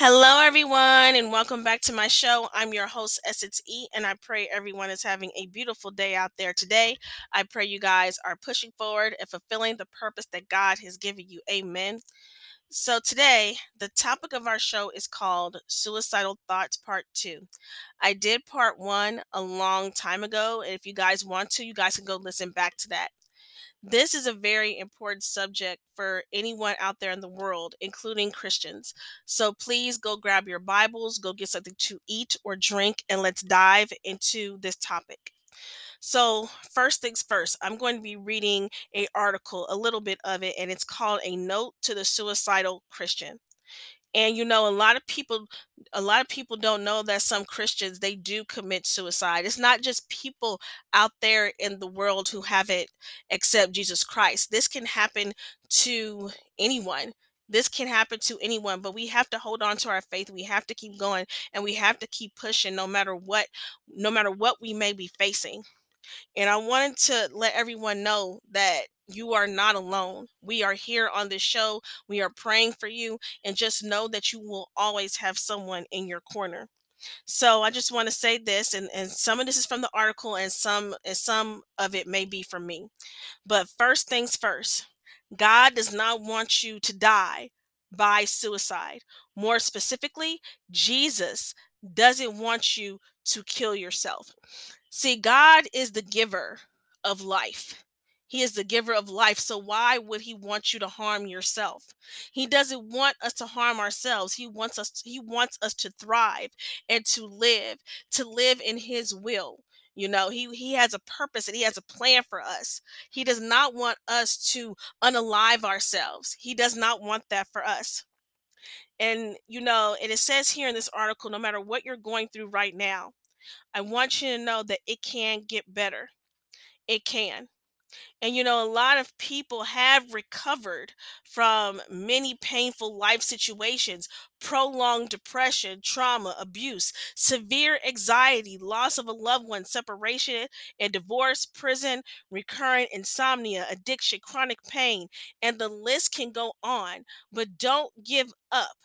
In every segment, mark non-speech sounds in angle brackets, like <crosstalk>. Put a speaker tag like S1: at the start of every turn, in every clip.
S1: Hello, everyone, and welcome back to my show. I'm your host, Essence E, and I pray everyone is having a beautiful day out there today. I pray you guys are pushing forward and fulfilling the purpose that God has given you. Amen. So, today, the topic of our show is called Suicidal Thoughts Part 2. I did part one a long time ago, and if you guys want to, you guys can go listen back to that. This is a very important subject for anyone out there in the world, including Christians. So please go grab your Bibles, go get something to eat or drink, and let's dive into this topic. So, first things first, I'm going to be reading a article, a little bit of it, and it's called A Note to the Suicidal Christian and you know a lot of people a lot of people don't know that some christians they do commit suicide. It's not just people out there in the world who haven't accept jesus christ. This can happen to anyone. This can happen to anyone but we have to hold on to our faith. We have to keep going and we have to keep pushing no matter what no matter what we may be facing and I wanted to let everyone know that you are not alone. We are here on this show. We are praying for you. And just know that you will always have someone in your corner. So I just want to say this, and, and some of this is from the article, and some and some of it may be from me. But first things first, God does not want you to die by suicide. More specifically, Jesus doesn't want you to kill yourself. See, God is the giver of life. He is the giver of life. So why would he want you to harm yourself? He doesn't want us to harm ourselves. He wants us he wants us to thrive and to live, to live in his will. You know, he he has a purpose and he has a plan for us. He does not want us to unalive ourselves. He does not want that for us. And you know, and it says here in this article no matter what you're going through right now, I want you to know that it can get better. It can. And you know, a lot of people have recovered from many painful life situations, prolonged depression, trauma, abuse, severe anxiety, loss of a loved one, separation and divorce, prison, recurrent insomnia, addiction, chronic pain, and the list can go on. But don't give up.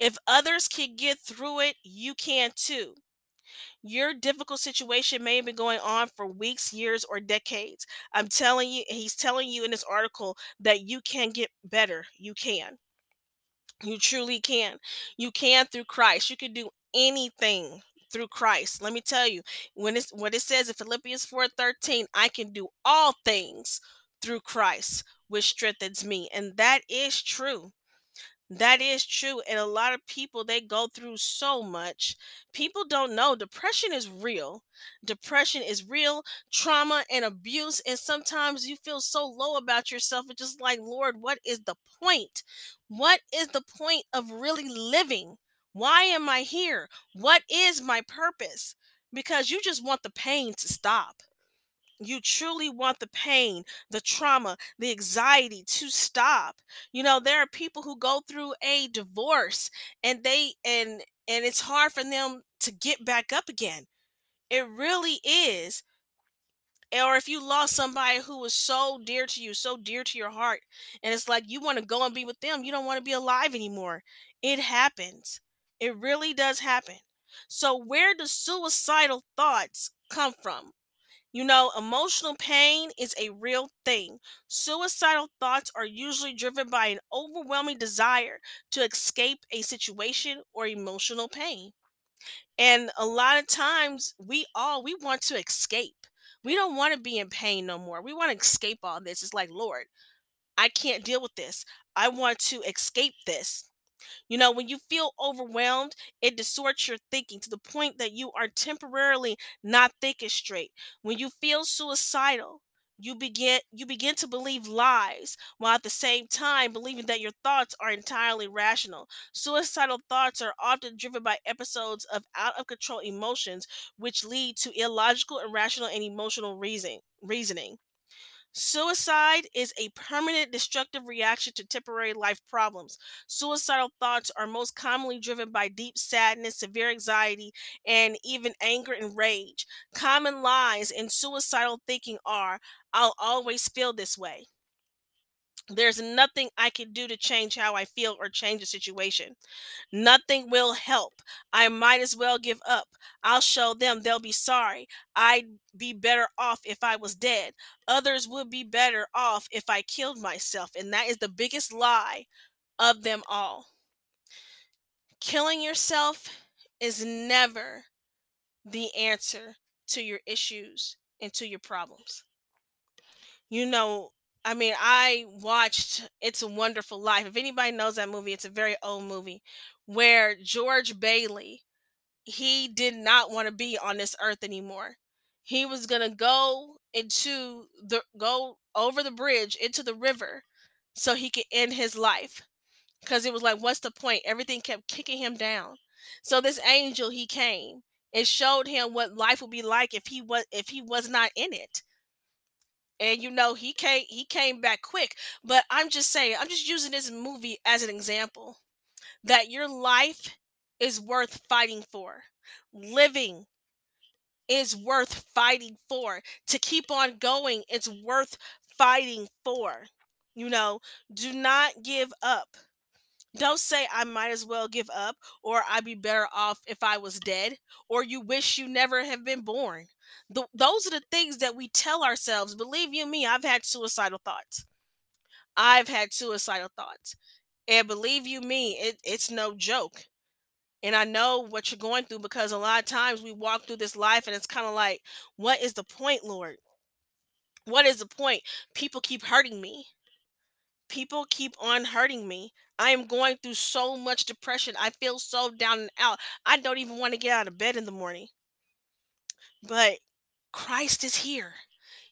S1: If others can get through it, you can too. Your difficult situation may have been going on for weeks, years, or decades. I'm telling you, he's telling you in this article that you can get better. You can. You truly can. You can through Christ. You can do anything through Christ. Let me tell you, when it's what it says in Philippians 4:13, I can do all things through Christ, which strengthens me. And that is true. That is true. And a lot of people, they go through so much. People don't know depression is real. Depression is real, trauma and abuse. And sometimes you feel so low about yourself. It's just like, Lord, what is the point? What is the point of really living? Why am I here? What is my purpose? Because you just want the pain to stop you truly want the pain, the trauma, the anxiety to stop. You know, there are people who go through a divorce and they and and it's hard for them to get back up again. It really is. Or if you lost somebody who was so dear to you, so dear to your heart, and it's like you want to go and be with them, you don't want to be alive anymore. It happens. It really does happen. So, where do suicidal thoughts come from? You know, emotional pain is a real thing. Suicidal thoughts are usually driven by an overwhelming desire to escape a situation or emotional pain. And a lot of times we all we want to escape. We don't want to be in pain no more. We want to escape all this. It's like, Lord, I can't deal with this. I want to escape this. You know, when you feel overwhelmed, it distorts your thinking to the point that you are temporarily not thinking straight. When you feel suicidal, you begin you begin to believe lies while at the same time believing that your thoughts are entirely rational. Suicidal thoughts are often driven by episodes of out of control emotions which lead to illogical, irrational and emotional reason, reasoning. Suicide is a permanent destructive reaction to temporary life problems. Suicidal thoughts are most commonly driven by deep sadness, severe anxiety, and even anger and rage. Common lies in suicidal thinking are I'll always feel this way. There's nothing I can do to change how I feel or change the situation. Nothing will help. I might as well give up. I'll show them they'll be sorry. I'd be better off if I was dead. Others would be better off if I killed myself. And that is the biggest lie of them all. Killing yourself is never the answer to your issues and to your problems. You know, I mean, I watched It's a Wonderful Life. If anybody knows that movie, it's a very old movie where George Bailey, he did not want to be on this earth anymore. He was going to go into the go over the bridge into the river so he could end his life because it was like what's the point? Everything kept kicking him down. So this angel he came and showed him what life would be like if he was if he was not in it and you know he came he came back quick but i'm just saying i'm just using this movie as an example that your life is worth fighting for. Living is worth fighting for. To keep on going it's worth fighting for you know? Do not give up don't say I might as well give up or I'd be better off if I was dead or you wish you never have been born. Th- those are the things that we tell ourselves. Believe you me, I've had suicidal thoughts. I've had suicidal thoughts. And believe you me, it, it's no joke. And I know what you're going through because a lot of times we walk through this life and it's kind of like, what is the point, Lord? What is the point? People keep hurting me people keep on hurting me. I am going through so much depression. I feel so down and out. I don't even want to get out of bed in the morning. But Christ is here.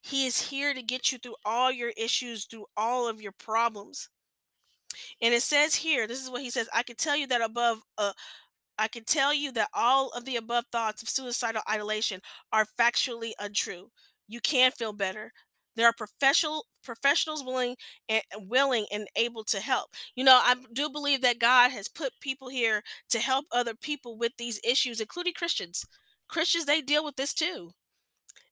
S1: He is here to get you through all your issues, through all of your problems. And it says here, this is what he says I can tell you that above uh, I can tell you that all of the above thoughts of suicidal ideation are factually untrue. You can feel better. There are professional professionals willing and willing and able to help. You know, I do believe that God has put people here to help other people with these issues, including Christians. Christians, they deal with this too.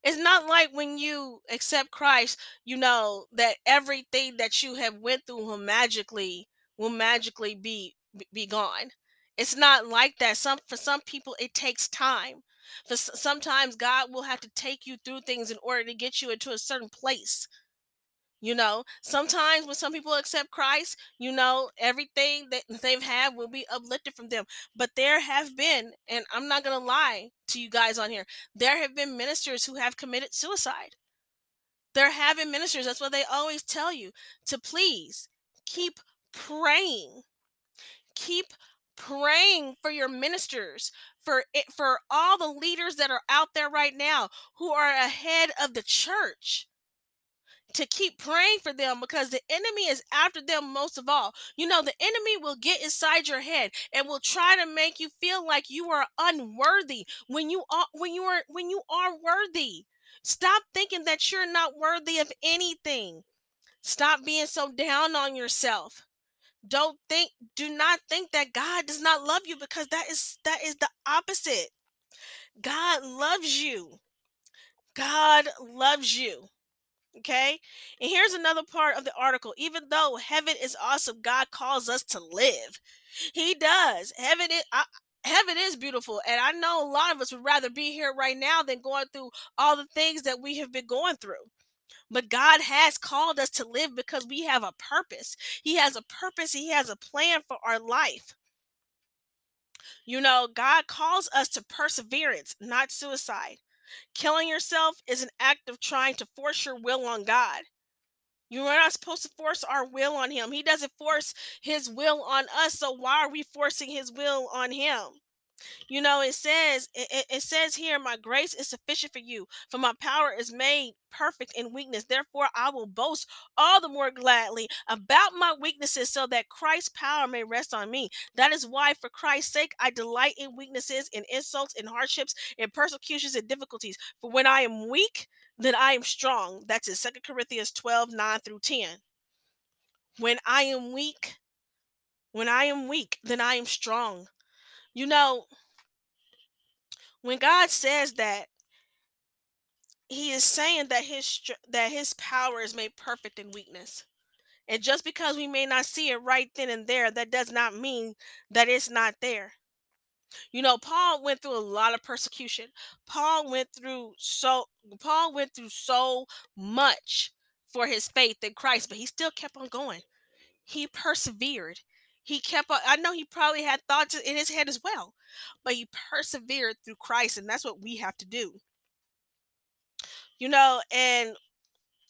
S1: It's not like when you accept Christ, you know that everything that you have went through will magically will magically be be gone. It's not like that. Some for some people it takes time. S- sometimes God will have to take you through things in order to get you into a certain place. You know, sometimes when some people accept Christ, you know, everything that <laughs> they've had will be uplifted from them. But there have been, and I'm not going to lie to you guys on here, there have been ministers who have committed suicide. There have been ministers, that's what they always tell you to please keep praying. Keep praying for your ministers, for it, for all the leaders that are out there right now who are ahead of the church to keep praying for them because the enemy is after them most of all. You know, the enemy will get inside your head and will try to make you feel like you are unworthy when you are when you are when you are worthy. Stop thinking that you're not worthy of anything. Stop being so down on yourself. Don't think do not think that God does not love you because that is that is the opposite. God loves you. God loves you. Okay. And here's another part of the article. Even though heaven is awesome, God calls us to live. He does. Heaven is, I, heaven is beautiful and i know a lot of us would rather be here right now than going through all the things that we have been going through but God has called us to live because we have a purpose. He has a purpose, He has a plan for our life. You know, God calls us to perseverance, not suicide. Killing yourself is an act of trying to force your will on God. You are not supposed to force our will on Him. He doesn't force His will on us. So why are we forcing His will on Him? You know, it says it, it, says here, my grace is sufficient for you, for my power is made perfect in weakness. Therefore, I will boast all the more gladly about my weaknesses, so that Christ's power may rest on me. That is why, for Christ's sake, I delight in weaknesses, in insults, in hardships, in persecutions, and difficulties. For when I am weak, then I am strong. That's in Second Corinthians 12, 9 through 10. When I am weak, when I am weak, then I am strong. You know, when God says that, he is saying that his that his power is made perfect in weakness. And just because we may not see it right then and there, that does not mean that it's not there. You know, Paul went through a lot of persecution. Paul went through so Paul went through so much for his faith in Christ, but he still kept on going. He persevered he kept up. i know he probably had thoughts in his head as well but he persevered through christ and that's what we have to do you know and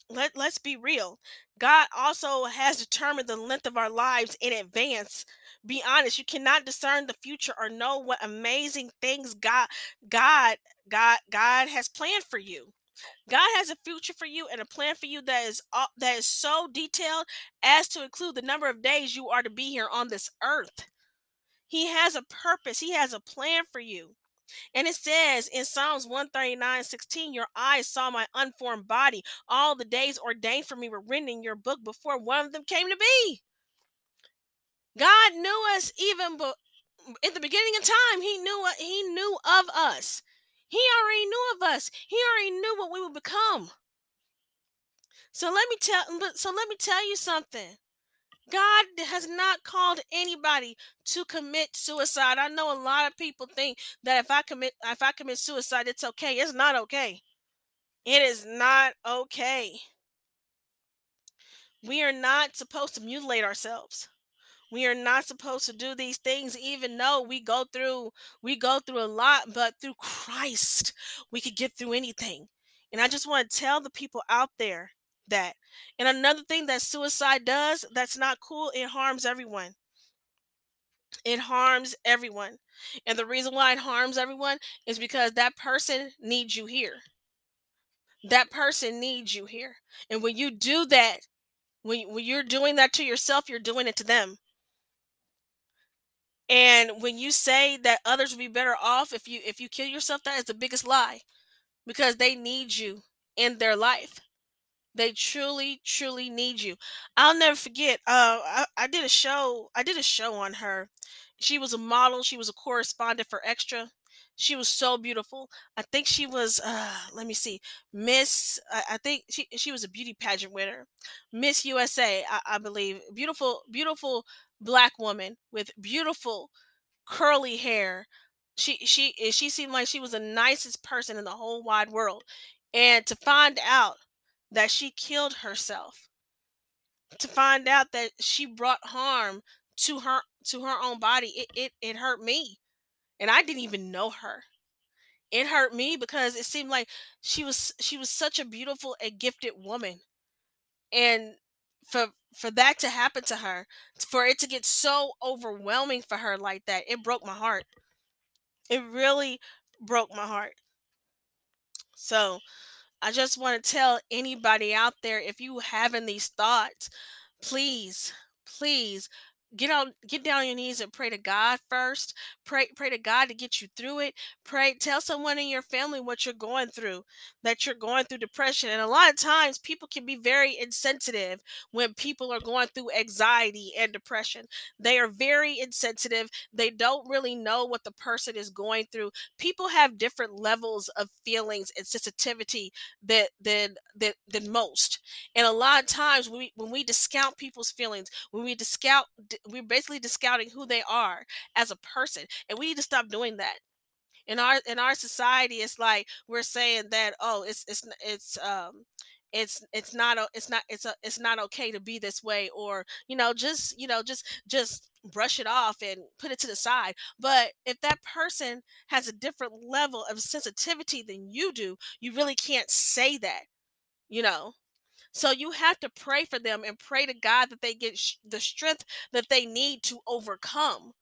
S1: let, let's be real god also has determined the length of our lives in advance be honest you cannot discern the future or know what amazing things god god god god has planned for you God has a future for you and a plan for you that is that is so detailed as to include the number of days you are to be here on this earth. He has a purpose. He has a plan for you. And it says in Psalms 139 16, Your eyes saw my unformed body. All the days ordained for me were written in your book before one of them came to be. God knew us even in the beginning of time. He knew he knew of us. He already knew of us. He already knew what we would become. So let me tell so let me tell you something. God has not called anybody to commit suicide. I know a lot of people think that if I commit if I commit suicide it's okay. It's not okay. It is not okay. We are not supposed to mutilate ourselves we are not supposed to do these things even though we go through we go through a lot but through christ we could get through anything. And i just want to tell the people out there that and another thing that suicide does that's not cool it harms everyone. It harms everyone. And the reason why it harms everyone is because that person needs you here. That person needs you here. And when you do that when, when you're doing that to yourself you're doing it to them and when you say that others will be better off if you if you kill yourself, that is the biggest lie because they need you in their life. They truly, truly need you. I'll never forget. Uh, I, I did a show. I did a show on her. She was a model. She was a correspondent for Extra. She was so beautiful. I think she was. Uh, let me see, Miss. I, I think she she was a beauty pageant winner, Miss USA. I, I believe. Beautiful, beautiful black woman with beautiful curly hair. She she she seemed like she was the nicest person in the whole wide world. And to find out that she killed herself, to find out that she brought harm to her to her own body, it it, it hurt me. And I didn't even know her. It hurt me because it seemed like she was she was such a beautiful and gifted woman. And for for that to happen to her, for it to get so overwhelming for her like that, it broke my heart. It really broke my heart. So, I just want to tell anybody out there if you having these thoughts, please, please get on get down on your knees and pray to God first. Pray pray to God to get you through it. Pray tell someone in your family what you're going through, that you're going through depression. And a lot of times people can be very insensitive when people are going through anxiety and depression. They are very insensitive. They don't really know what the person is going through. People have different levels of feelings and sensitivity that than than, than most. And a lot of times we when we discount people's feelings, when we discount we're basically discounting who they are as a person and we need to stop doing that. In our in our society it's like we're saying that oh it's it's it's um it's it's not it's not it's a it's not okay to be this way or you know just you know just just brush it off and put it to the side. But if that person has a different level of sensitivity than you do you really can't say that you know so you have to pray for them and pray to god that they get sh- the strength that they need to overcome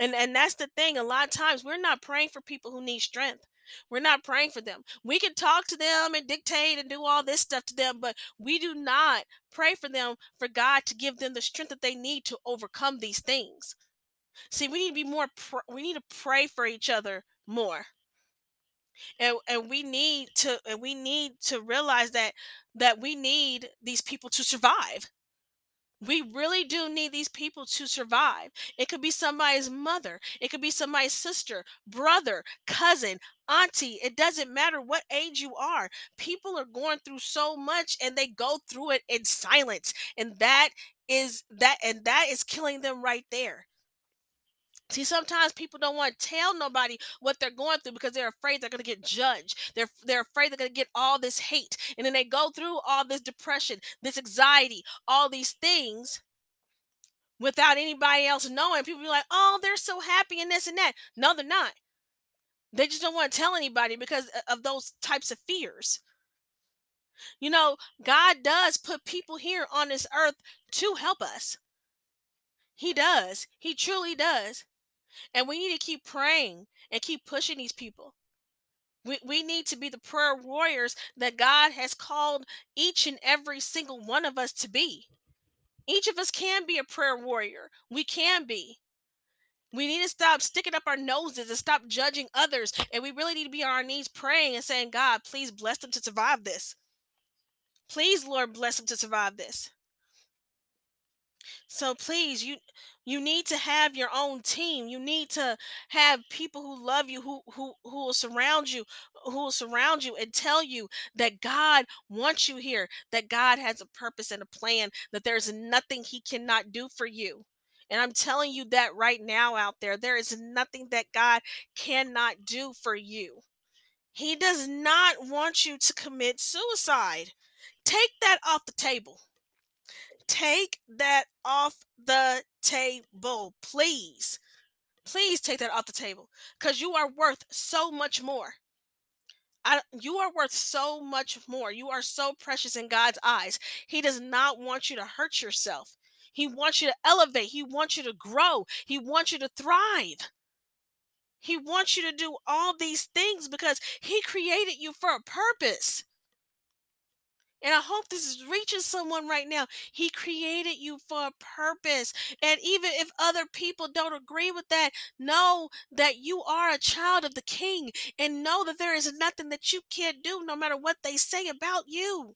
S1: and and that's the thing. A lot of times we're not praying for people who need strength. We're not praying for them. We can talk to them and dictate and do all this stuff to them, but we do not pray for them for God to give them the strength that they need to overcome these things. See, we need to be more pr- we need to pray for each other more. And and we need to and we need to realize that that we need these people to survive we really do need these people to survive. It could be somebody's mother, it could be somebody's sister, brother, cousin, auntie. It doesn't matter what age you are. People are going through so much and they go through it in silence. And that is that and that is killing them right there. See, sometimes people don't want to tell nobody what they're going through because they're afraid they're going to get judged. They're they're afraid they're going to get all this hate, and then they go through all this depression, this anxiety, all these things without anybody else knowing. People be like, "Oh, they're so happy and this and that." No, they're not. They just don't want to tell anybody because uh, of those types of fears. You know, God does put people here on this earth to help us. He does. He truly does. And we need to keep praying and keep pushing these people. We, we need to be the prayer warriors that God has called each and every single one of us to be. Each of us can be a prayer warrior. We can be. We need to stop sticking up our noses and stop judging others. And we really need to be on our knees praying and saying, God, please bless them to survive this. Please, Lord, bless them to survive this. So please, you you need to have your own team. You need to have people who love you, who who who will surround you, who will surround you and tell you that God wants you here, that God has a purpose and a plan, that there's nothing he cannot do for you. And I'm telling you that right now out there, there is nothing that God cannot do for you. He does not want you to commit suicide. Take that off the table. Take that off the table, please. Please take that off the table because you are worth so much more. I, you are worth so much more. You are so precious in God's eyes. He does not want you to hurt yourself. He wants you to elevate. He wants you to grow. He wants you to thrive. He wants you to do all these things because He created you for a purpose. And I hope this is reaching someone right now. He created you for a purpose. And even if other people don't agree with that, know that you are a child of the king and know that there is nothing that you can't do no matter what they say about you.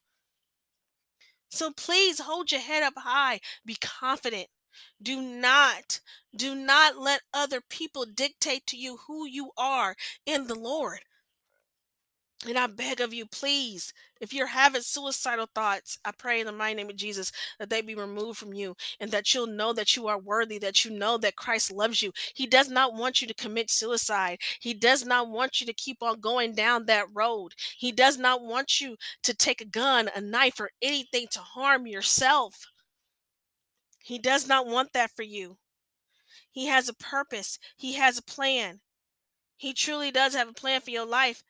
S1: So please hold your head up high. Be confident. Do not, do not let other people dictate to you who you are in the Lord. And I beg of you, please, if you're having suicidal thoughts, I pray in the mighty name of Jesus that they be removed from you and that you'll know that you are worthy, that you know that Christ loves you. He does not want you to commit suicide. He does not want you to keep on going down that road. He does not want you to take a gun, a knife, or anything to harm yourself. He does not want that for you. He has a purpose, He has a plan. He truly does have a plan for your life.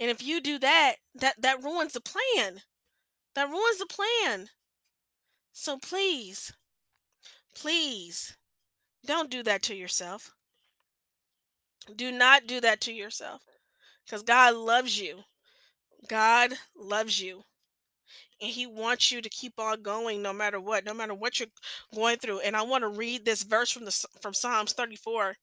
S1: And if you do that, that that ruins the plan. That ruins the plan. So please, please don't do that to yourself. Do not do that to yourself because God loves you. God loves you. And he wants you to keep on going no matter what, no matter what you're going through. And I want to read this verse from the from Psalms 34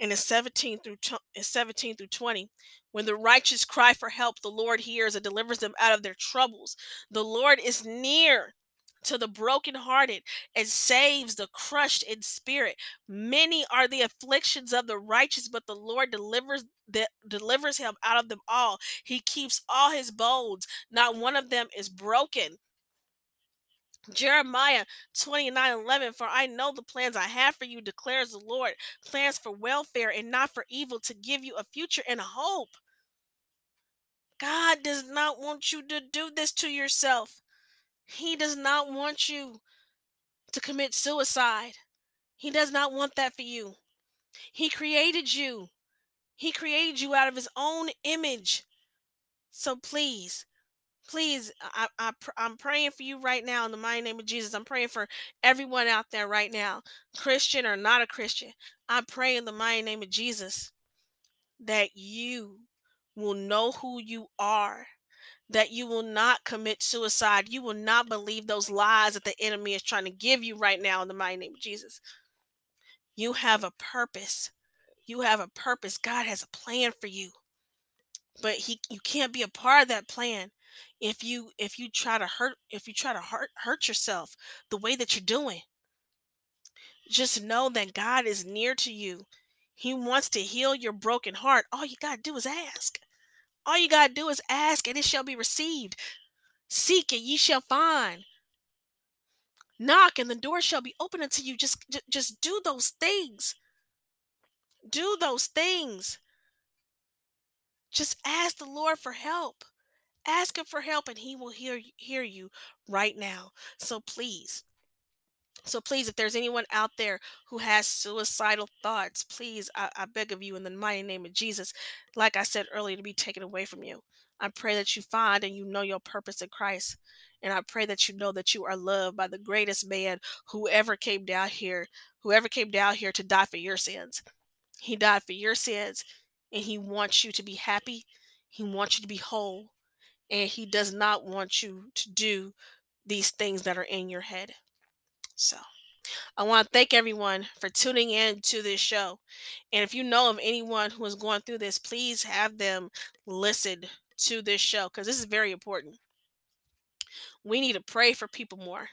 S1: and it's 17 through 17 through 20 when the righteous cry for help the lord hears and delivers them out of their troubles. The lord is near to the brokenhearted and saves the crushed in spirit. Many are the afflictions of the righteous but the lord delivers the, delivers him out of them all. He keeps all his bones. Not one of them is broken Jeremiah 29 11, for I know the plans I have for you, declares the Lord, plans for welfare and not for evil, to give you a future and a hope. God does not want you to do this to yourself. He does not want you to commit suicide. He does not want that for you. He created you. He created you out of his own image. So please, please, I, I, I'm praying for you right now in the mighty name of Jesus. I'm praying for everyone out there right now, Christian or not a Christian. I pray in the mighty name of Jesus that you will know who you are, that you will not commit suicide. You will not believe those lies that the enemy is trying to give you right now in the mighty name of Jesus. You have a purpose. You have a purpose. God has a plan for you. But he you can't be a part of that plan if you if you try to hurt if you try to hurt hurt yourself the way that you're doing. Just know that God is near to you. He wants to heal your broken heart. All you got to do is ask. All you got to do is ask and it shall be received. Seek and ye shall find. Knock and the door shall be open unto you. Just, just, just do those things. Do those things. Just ask the Lord for help. Ask him for help and he will hear hear you right now. So please so please, if there's anyone out there who has suicidal thoughts, please, I, I, beg of you in the mighty name of Jesus, like I said earlier, to be taken away from you. I pray that you find and you know your purpose in Christ. And I pray that you know that you are loved by the greatest man who ever came down here, whoever came down here to die for your sins. He died for your sins and he wants you to be happy. He wants you to be whole. And he does not want you to do these things that are in your head. So I want to thank everyone for tuning in to this show. And if you know of anyone who is going through this, please have them listen to this show because this is very important. We need to pray for people more.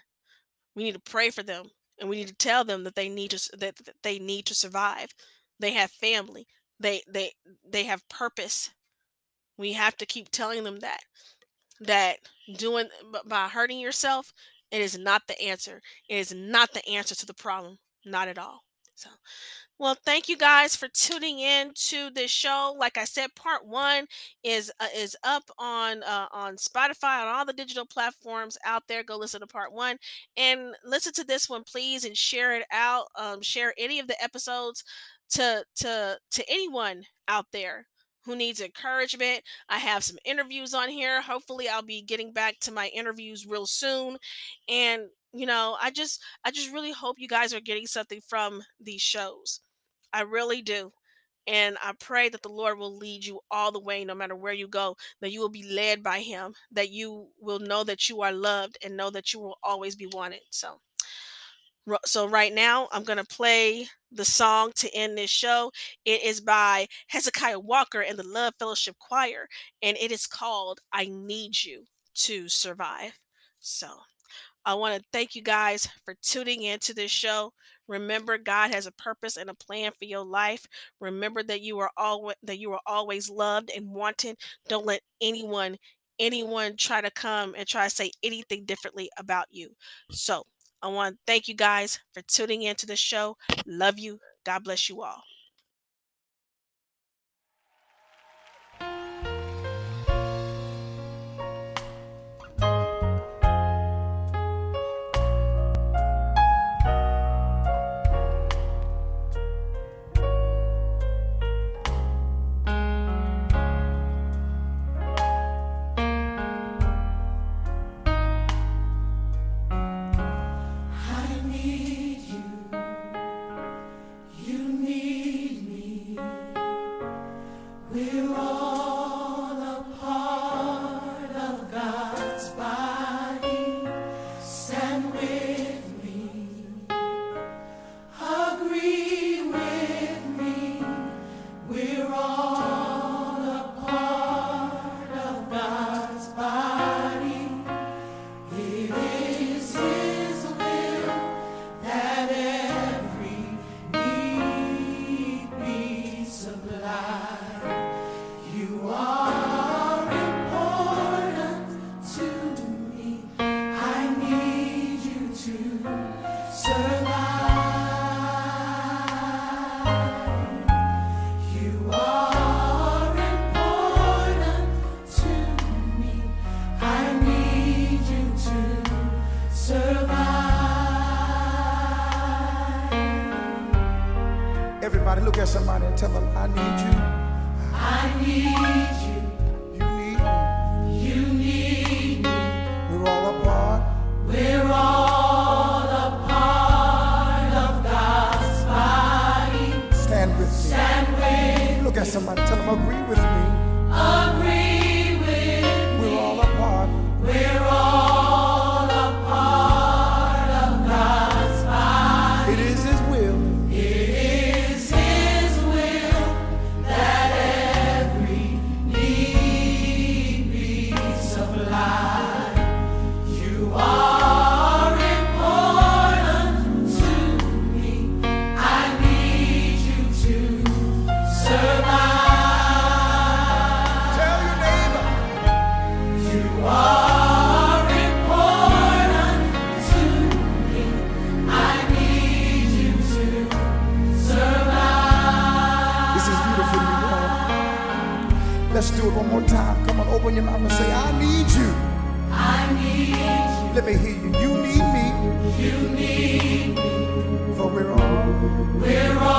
S1: We need to pray for them and we need to tell them that they need to that, they need to survive. They have family. They they they have purpose. We have to keep telling them that that doing by hurting yourself it is not the answer. It is not the answer to the problem. Not at all. So, well, thank you guys for tuning in to this show. Like I said, part one is uh, is up on uh, on Spotify on all the digital platforms out there. Go listen to part one and listen to this one, please, and share it out. Um, share any of the episodes to to to anyone out there who needs encouragement. I have some interviews on here. Hopefully I'll be getting back to my interviews real soon. And you know, I just I just really hope you guys are getting something from these shows. I really do. And I pray that the Lord will lead you all the way, no matter where you go, that you will be led by Him, that you will know that you are loved and know that you will always be wanted. So, so right now, I'm going to play the song to end this show. It is by Hezekiah Walker and the Love Fellowship Choir, and it is called I Need You to Survive. So I want to thank you guys for tuning into this show. Remember, God has a purpose and a plan for your life. Remember that you are always that you are always loved and wanted. Don't let anyone anyone try to come and try to say anything differently about you. So I want to thank you guys for tuning into the show. Love you. God bless you all.
S2: guess somebody, tell them, agree with me. Amen. your mouth and say, I need you.
S3: I need you.
S2: Let me hear you. You need me.
S3: You need me.
S2: For we're all.
S3: We're all.